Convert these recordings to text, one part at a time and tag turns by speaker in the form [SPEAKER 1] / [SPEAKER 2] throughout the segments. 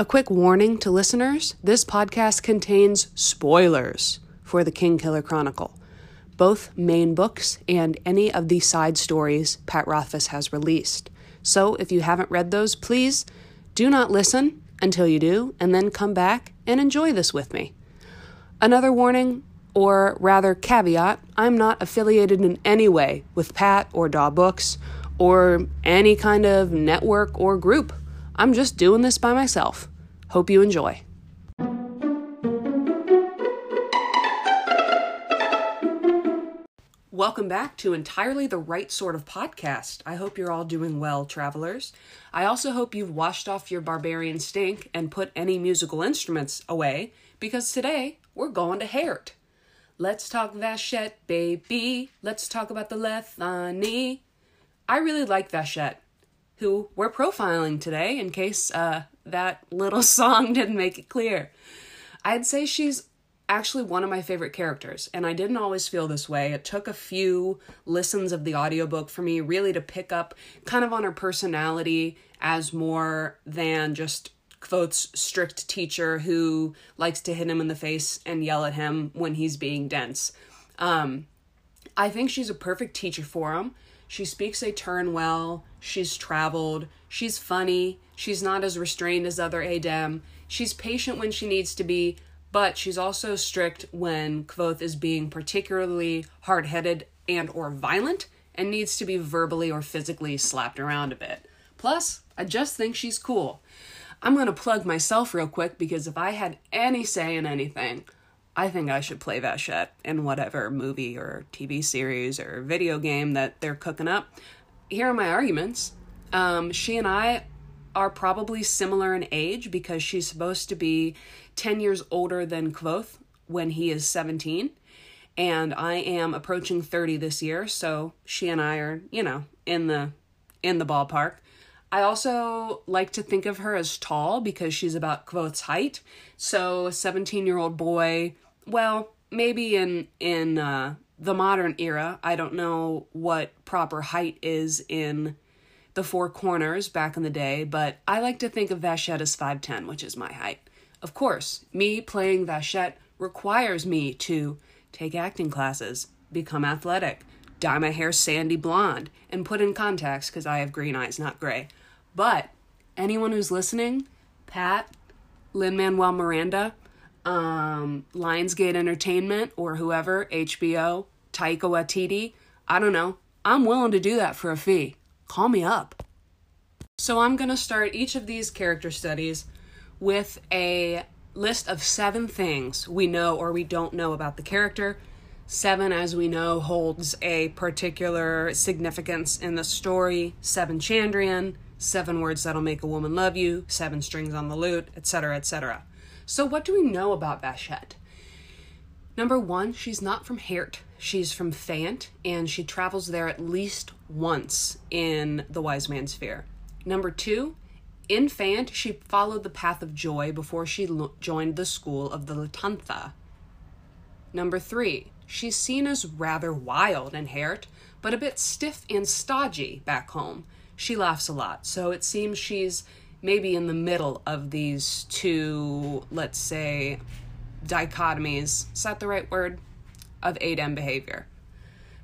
[SPEAKER 1] A quick warning to listeners this podcast contains spoilers for the Kingkiller Chronicle, both main books and any of the side stories Pat Rothfuss has released. So if you haven't read those, please do not listen until you do, and then come back and enjoy this with me. Another warning, or rather caveat, I'm not affiliated in any way with Pat or Daw Books or any kind of network or group. I'm just doing this by myself. Hope you enjoy. Welcome back to Entirely the Right Sort of Podcast. I hope you're all doing well, travelers. I also hope you've washed off your barbarian stink and put any musical instruments away because today we're going to Haert. Let's talk Vashet, baby. Let's talk about the Lethani. I really like Vashet who we're profiling today in case uh, that little song didn't make it clear. I'd say she's actually one of my favorite characters, and I didn't always feel this way. It took a few listens of the audiobook for me really to pick up kind of on her personality as more than just Kvothe's strict teacher who likes to hit him in the face and yell at him when he's being dense. Um, I think she's a perfect teacher for him. She speaks Aturan well. She's traveled. She's funny. She's not as restrained as other Adem. She's patient when she needs to be, but she's also strict when Kvothe is being particularly hard-headed and or violent and needs to be verbally or physically slapped around a bit. Plus, I just think she's cool. I'm going to plug myself real quick because if I had any say in anything, I think I should play Vashet in whatever movie or TV series or video game that they're cooking up. Here are my arguments. Um, she and I are probably similar in age because she's supposed to be 10 years older than Kvothe when he is 17. And I am approaching 30 this year, so she and I are, you know, in the in the ballpark. I also like to think of her as tall because she's about Kvothe's height. So a 17 year old boy well, maybe in in uh, the modern era, I don't know what proper height is in the four corners back in the day, but I like to think of Vashet as 5'10, which is my height. Of course, me playing Vashet requires me to take acting classes, become athletic, dye my hair sandy blonde, and put in contacts because I have green eyes, not gray. But anyone who's listening, Pat, Lin Manuel Miranda, um, Lionsgate Entertainment or whoever, HBO, Taika Waititi, I don't know. I'm willing to do that for a fee. Call me up. So I'm going to start each of these character studies with a list of seven things we know or we don't know about the character. Seven, as we know, holds a particular significance in the story. Seven Chandrian, seven words that'll make a woman love you, seven strings on the lute, etc., etc. So, what do we know about Vashet? Number one, she's not from Haert. She's from Fayent, and she travels there at least once in the Wise Man's Fear. Number two, in Fayent, she followed the path of joy before she lo- joined the school of the Latantha. Number three, she's seen as rather wild in Haert, but a bit stiff and stodgy back home. She laughs a lot, so it seems she's maybe in the middle of these two, let's say, dichotomies. Is that the right word? Of Adem behavior.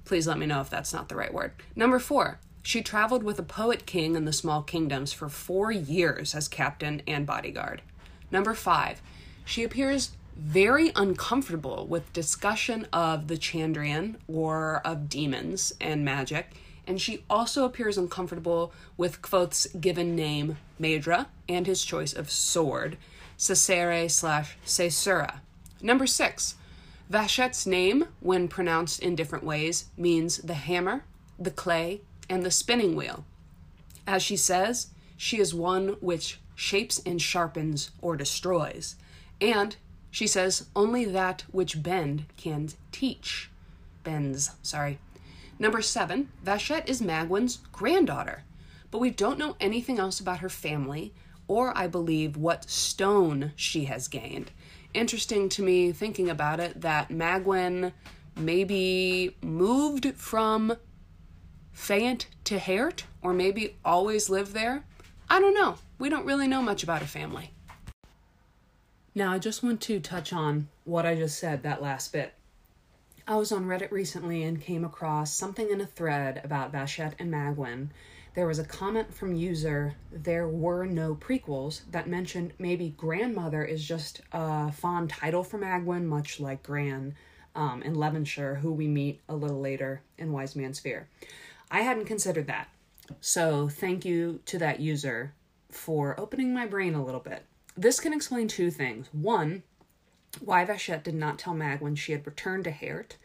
[SPEAKER 1] Please let me know if that's not the right word. Number four, she traveled with a poet king in the small kingdoms for four years as captain and bodyguard. Number five, she appears very uncomfortable with discussion of the Chandrian or of demons and magic and she also appears uncomfortable with Kvothe's given name, Maedre, and his choice of sword, Cesare slash Caesura. Number six, Vashet's name, when pronounced in different ways, means the hammer, the clay, and the spinning wheel. As she says, she is one which shapes and sharpens or destroys. And she says, only that which bend can teach. Bends, sorry. Number seven, Vashet is Magwyn's granddaughter, but we don't know anything else about her family or, I believe, what stone she has gained. Interesting to me thinking about it that Magwyn maybe moved from Fayent to Haert, or maybe always lived there. I don't know. We don't really know much about her family. Now, I just want to touch on what I just said, that last bit. I was on Reddit recently and came across something in a thread about Vashet and Magwyn. There was a comment from user, there were no prequels, that mentioned maybe grandmother is just a fond title for Magwyn, much like Gran um, in Levinshir, who we meet a little later in Wise Man's Fear. I hadn't considered that. So thank you to that user for opening my brain a little bit. This can explain two things. One, why Vashet did not tell Magwyn she had returned to Haert,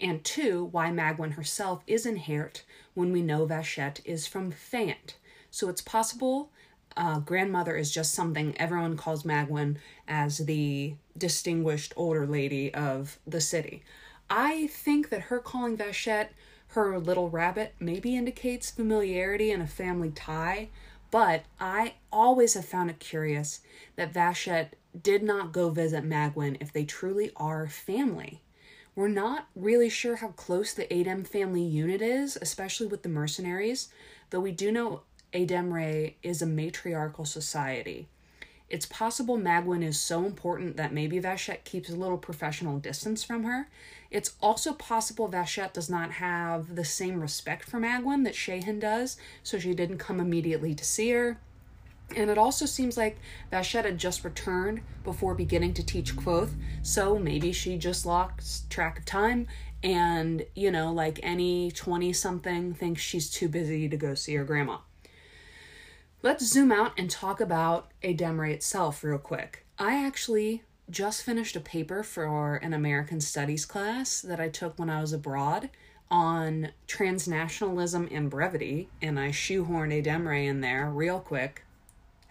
[SPEAKER 1] and two, why Magwyn herself is in Haert when we know Vashet is from Fant. So it's possible uh, grandmother is just something everyone calls Magwyn as the distinguished older lady of the city. I think that her calling Vashet her little rabbit maybe indicates familiarity and a family tie, but I always have found it curious that Vashet did not go visit Magwyn if they truly are family. We're not really sure how close the Adem family unit is, especially with the mercenaries, though we do know Ademre is a matriarchal society. It's possible Magwyn is so important that maybe Vashet keeps a little professional distance from her. It's also possible Vashet does not have the same respect for Magwyn that Shehyn does, so she didn't come immediately to see her. And it also seems like Vashet had just returned before beginning to teach Kvothe, so maybe she just lost track of time and, you know, like any 20 something, thinks she's too busy to go see her grandma. Let's zoom out and talk about Ademre itself real quick. I actually just finished a paper for an American Studies class that I took when I was abroad on transnationalism and brevity, and I shoehorned Ademre in there real quick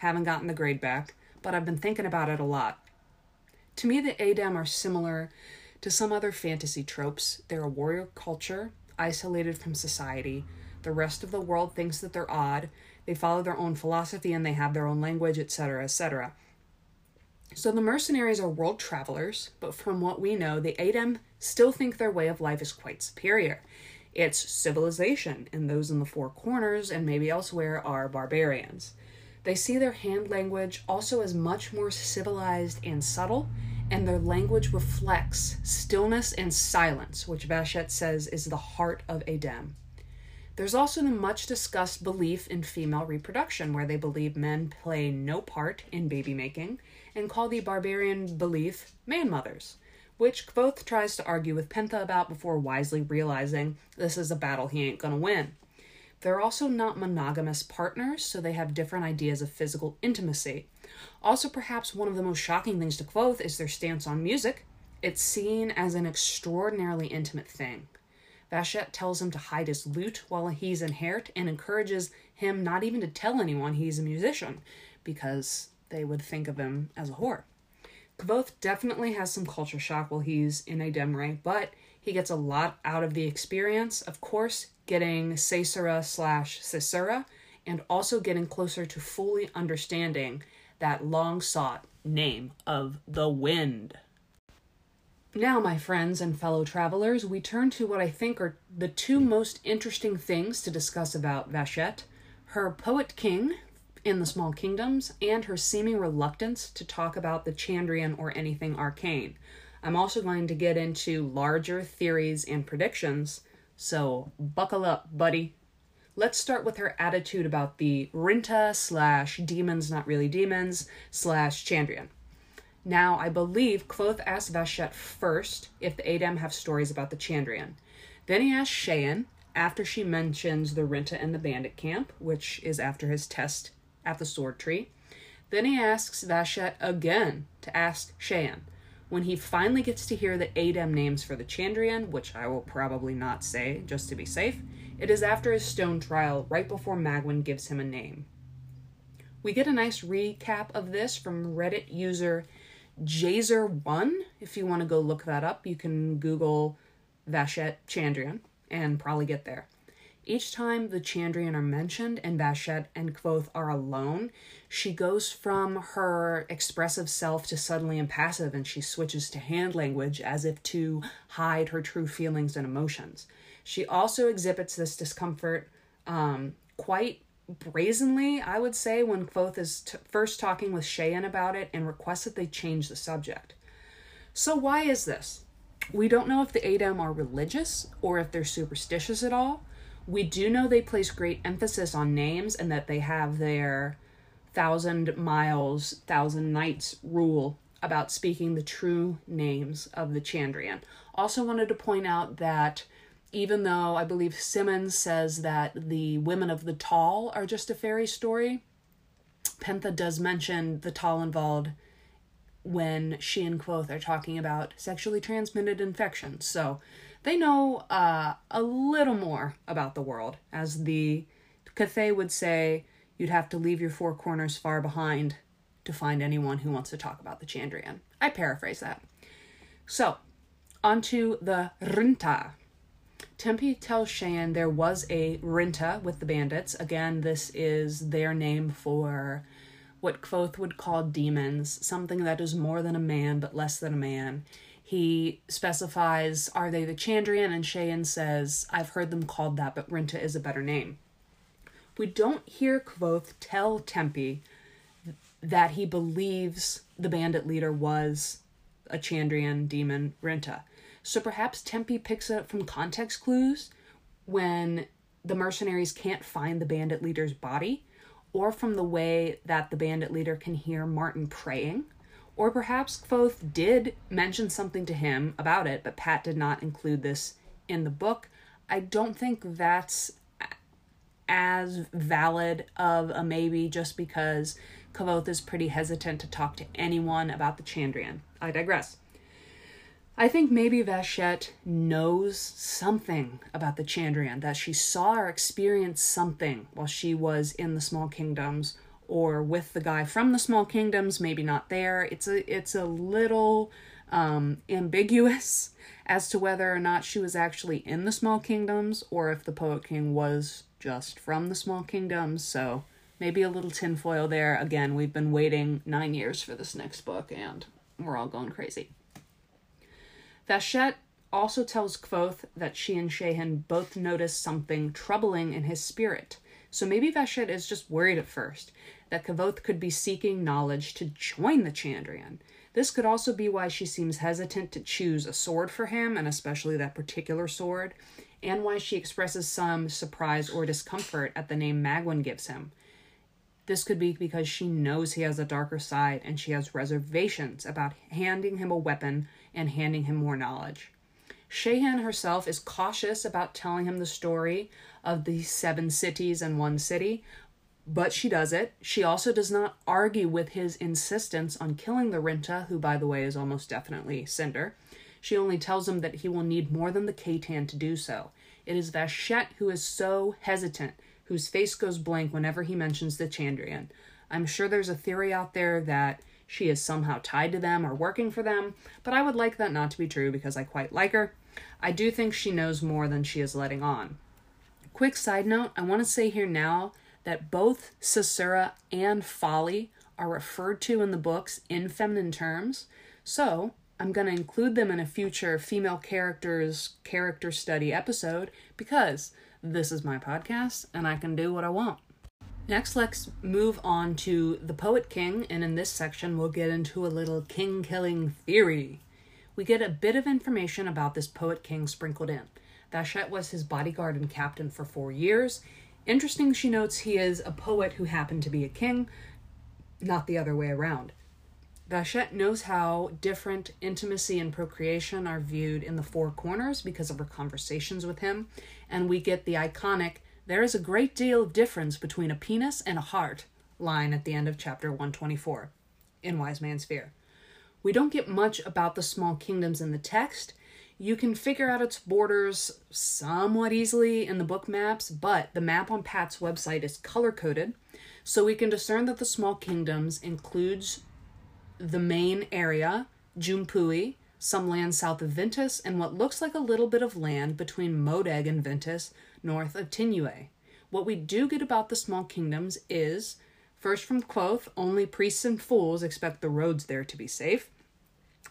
[SPEAKER 1] haven't gotten the grade back, but I've been thinking about it a lot. To me, the Adem are similar to some other fantasy tropes. They're a warrior culture, isolated from society. The rest of the world thinks that they're odd. They follow their own philosophy and they have their own language, etc., etc. So the mercenaries are world travelers, but from what we know, the Adem still think their way of life is quite superior. It's civilization, and those in the four corners and maybe elsewhere are barbarians. They see their hand language also as much more civilized and subtle, and their language reflects stillness and silence, which Vashet says is the heart of Adem. There's also the much discussed belief in female reproduction, where they believe men play no part in baby making, and call the barbarian belief man mothers, which Kvothe tries to argue with Penthe about before wisely realizing this is a battle he ain't gonna win. They're also not monogamous partners, so they have different ideas of physical intimacy. Also, perhaps one of the most shocking things to Kvothe is their stance on music. It's seen as an extraordinarily intimate thing. Vashet tells him to hide his lute while he's in Haert and encourages him not even to tell anyone he's a musician, because they would think of him as a whore. Kvothe definitely has some culture shock while he's in Ademre, but he gets a lot out of the experience. Of course, getting Caesura slash Caesura, and also getting closer to fully understanding that long sought name of the wind. Now, my friends and fellow travelers, we turn to what I think are the two most interesting things to discuss about Vashet her poet king in the Small Kingdoms, and her seeming reluctance to talk about the Chandrian or anything arcane. I'm also going to get into larger theories and predictions so buckle up, buddy. Let's start with her attitude about the Rinta slash demons, not really demons, slash Chandrian. Now, I believe Kvothe asked Vashet first if the Adem have stories about the Chandrian. Then he asks Shehyn after she mentions the Rinta and the bandit camp, which is after his test at the sword tree. Then he asks Vashet again to ask Shehyn when he finally gets to hear the Adem names for the Chandrian, which I will probably not say just to be safe, it is after his stone trial, right before Magwyn gives him a name. We get a nice recap of this from Reddit user Jazer1. If you want to go look that up, you can Google Vashet Chandrian and probably get there. Each time the Chandrian are mentioned and Vashet and Kvothe are alone, she goes from her expressive self to suddenly impassive and she switches to hand language as if to hide her true feelings and emotions. She also exhibits this discomfort um, quite brazenly, I would say, when Kvothe is t- first talking with Shehyn about it and requests that they change the subject. So, why is this? We don't know if the Adem are religious or if they're superstitious at all. We do know they place great emphasis on names and that they have their thousand miles, thousand nights rule about speaking the true names of the Chandrian. Also, wanted to point out that even though I believe Simmons says that the women of the Tall are just a fairy story, Penthe does mention the Tall involved when she and Kvothe are talking about sexually transmitted infections. So they know uh, a little more about the world. As the Cthaeh would say, you'd have to leave your four corners far behind to find anyone who wants to talk about the Chandrian. I paraphrase that. So, onto the Rinta. Tempi tells Shehyn there was a Rinta with the bandits. Again, this is their name for what Kvothe would call demons, something that is more than a man but less than a man. He specifies, are they the Chandrian? And Shehyn says, I've heard them called that, but Rinta is a better name. We don't hear Kvothe tell Tempi that he believes the bandit leader was a Chandrian demon, Rinta. So perhaps Tempi picks it up from context clues when the mercenaries can't find the bandit leader's body, or from the way that the bandit leader can hear Martin praying. Or perhaps Kvothe did mention something to him about it, but Pat did not include this in the book. I don't think that's as valid of a maybe just because Kvothe is pretty hesitant to talk to anyone about the Chandrian. I digress. I think maybe Vashet knows something about the Chandrian, that she saw or experienced something while she was in the Small Kingdoms or with the guy from the Small Kingdoms, maybe not there. It's a it's a little um, ambiguous as to whether or not she was actually in the Small Kingdoms or if the Poet King was just from the Small Kingdoms. So maybe a little tinfoil there. Again, we've been waiting nine years for this next book and we're all going crazy. Vashet also tells Kvothe that she and Shehyn both notice something troubling in his spirit. So maybe Vashet is just worried at first that Kvothe could be seeking knowledge to join the Chandrian. This could also be why she seems hesitant to choose a sword for him, and especially that particular sword, and why she expresses some surprise or discomfort at the name Magwyn gives him. This could be because she knows he has a darker side and she has reservations about handing him a weapon and handing him more knowledge. Shehyn herself is cautious about telling him the story of the seven cities and one city, but she does it. She also does not argue with his insistence on killing the Rinta, who, by the way, is almost definitely Cinder. She only tells him that he will need more than the Ketan to do so. It is Vashet who is so hesitant, whose face goes blank whenever he mentions the Chandrian. I'm sure there's a theory out there that she is somehow tied to them or working for them, but I would like that not to be true because I quite like her. I do think she knows more than she is letting on. Quick side note I want to say here now that both Sasura and Folly are referred to in the books in feminine terms, so I'm going to include them in a future female characters character study episode because this is my podcast and I can do what I want. Next, let's move on to the Poet King, and in this section, we'll get into a little king killing theory. We get a bit of information about this Poet King sprinkled in. Vashet was his bodyguard and captain for four years. Interesting, she notes he is a poet who happened to be a king, not the other way around. Vashet knows how different intimacy and procreation are viewed in the Four Corners because of her conversations with him, and we get the iconic there is a great deal of difference between a penis and a heart line at the end of chapter 124 in Wise Man's Fear. We don't get much about the small kingdoms in the text. You can figure out its borders somewhat easily in the book maps, but the map on Pat's website is color coded, so we can discern that the small kingdoms includes the main area, Junpui, some land south of Ventus, and what looks like a little bit of land between Modeg and Ventus, north of Tinue. What we do get about the small kingdoms is first from Kvothe, only priests and fools expect the roads there to be safe.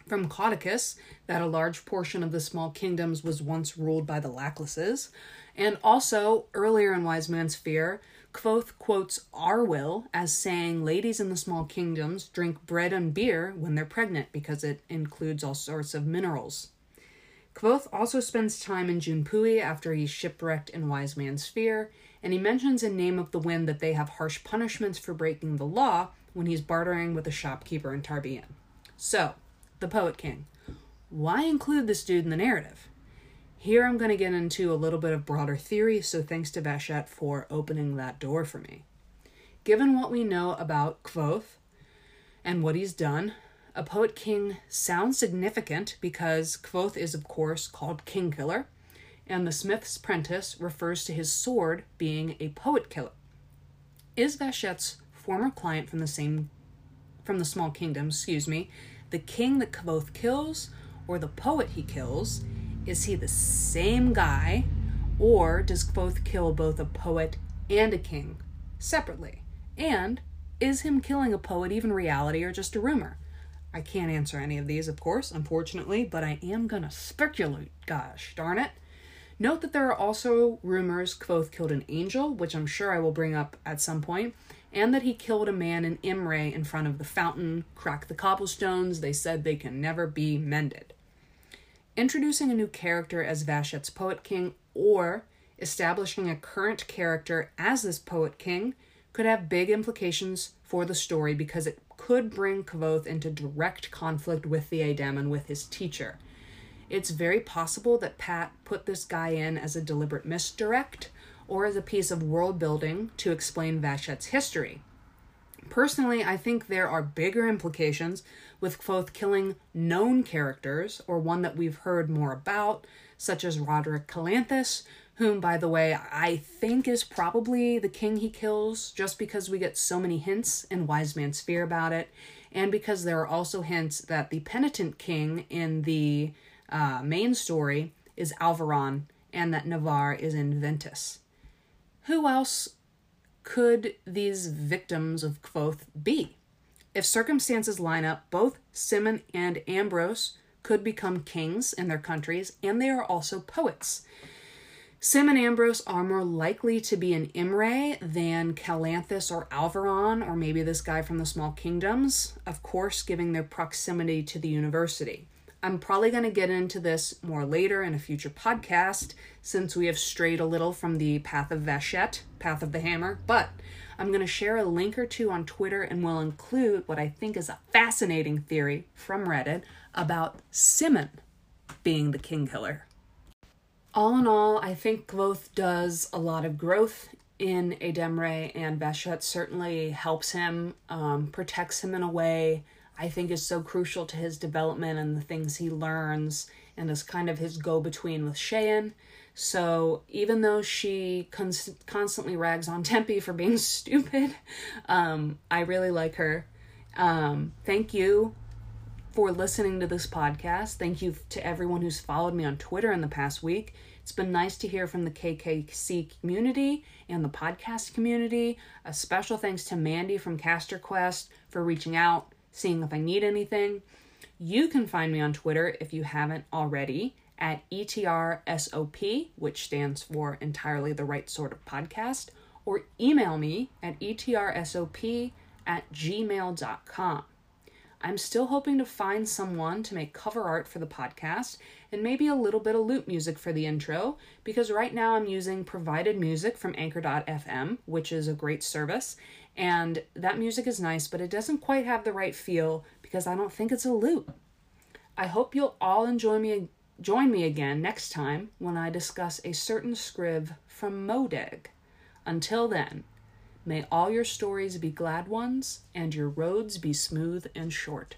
[SPEAKER 1] From Caudicus, that a large portion of the small kingdoms was once ruled by the Lacklesses. And also, earlier in Wise Man's Fear, Kvothe quotes Arwyl as saying ladies in the small kingdoms drink bread and beer when they're pregnant because it includes all sorts of minerals. Kvothe also spends time in Junpui after he's shipwrecked in Wise Man's Fear, and he mentions in Name of the Wind that they have harsh punishments for breaking the law when he's bartering with a shopkeeper in Tarbean. So, the Poet King. Why include this dude in the narrative? Here I'm going to get into a little bit of broader theory, so thanks to Vashet for opening that door for me. Given what we know about Kvothe and what he's done, a poet king sounds significant because Kvothe is, of course, called King Killer, and the smith's Prentice refers to his sword being a poet killer. Is Vashet's former client from the same from the small kingdom, excuse me, the king that Kvothe kills, or the poet he kills, is he the same guy, or does both kill both a poet and a king separately? And is him killing a poet even reality or just a rumor? I can't answer any of these, of course, unfortunately, but I am gonna speculate, gosh darn it. Note that there are also rumors Kvothe killed an angel, which I'm sure I will bring up at some point, and that he killed a man in Imre in front of the fountain, cracked the cobblestones, they said they can never be mended. Introducing a new character as Vashet's Poet King or establishing a current character as this Poet King could have big implications for the story because it could bring Kvothe into direct conflict with the Adem and with his teacher. It's very possible that Pat put this guy in as a deliberate misdirect or as a piece of world building to explain Vashet's history. Personally, I think there are bigger implications with both killing known characters, or one that we've heard more about, such as Roderick Calanthus, whom, by the way, I think is probably the king he kills, just because we get so many hints in Wise Man's Fear about it, and because there are also hints that the penitent king in the uh, main story is Alveron, and that Navarre is in Ventus. Who else could these victims of Kvothe be? If circumstances line up, both Simmon and Ambrose could become kings in their countries, and they are also poets. Sim and Ambrose are more likely to be an Imre than Calanthus or Alveron, or maybe this guy from the Small Kingdoms, of course, giving their proximity to the university. I'm probably going to get into this more later in a future podcast since we have strayed a little from the path of Vashet, path of the hammer, but I'm going to share a link or two on Twitter and will include what I think is a fascinating theory from Reddit about Simmon being the king killer. All in all, I think Kvothe does a lot of growth in Ademre, and Vashet certainly helps him, um, protects him in a way I think is so crucial to his development and the things he learns and is kind of his go between with Shehyn. So even though she const- constantly rags on Tempi for being stupid, um, I really like her. Um, thank you for listening to this podcast. Thank you to everyone who's followed me on Twitter in the past week. It's been nice to hear from the KKC community and the podcast community. A special thanks to Mandy from Caster Quest for reaching out seeing if I need anything. You can find me on Twitter if you haven't already at ETRSOP, which stands for Entirely the Right Sort of Podcast, or email me at ETRSOP at gmail.com. I'm still hoping to find someone to make cover art for the podcast and maybe a little bit of loop music for the intro because right now I'm using provided music from Anchor.fm, which is a great service, and that music is nice, but it doesn't quite have the right feel because I don't think it's a loop. I hope you'll all enjoy me join me again next time when I discuss a certain scriv from Modeg. Until then, may all your stories be glad ones and your roads be smooth and short.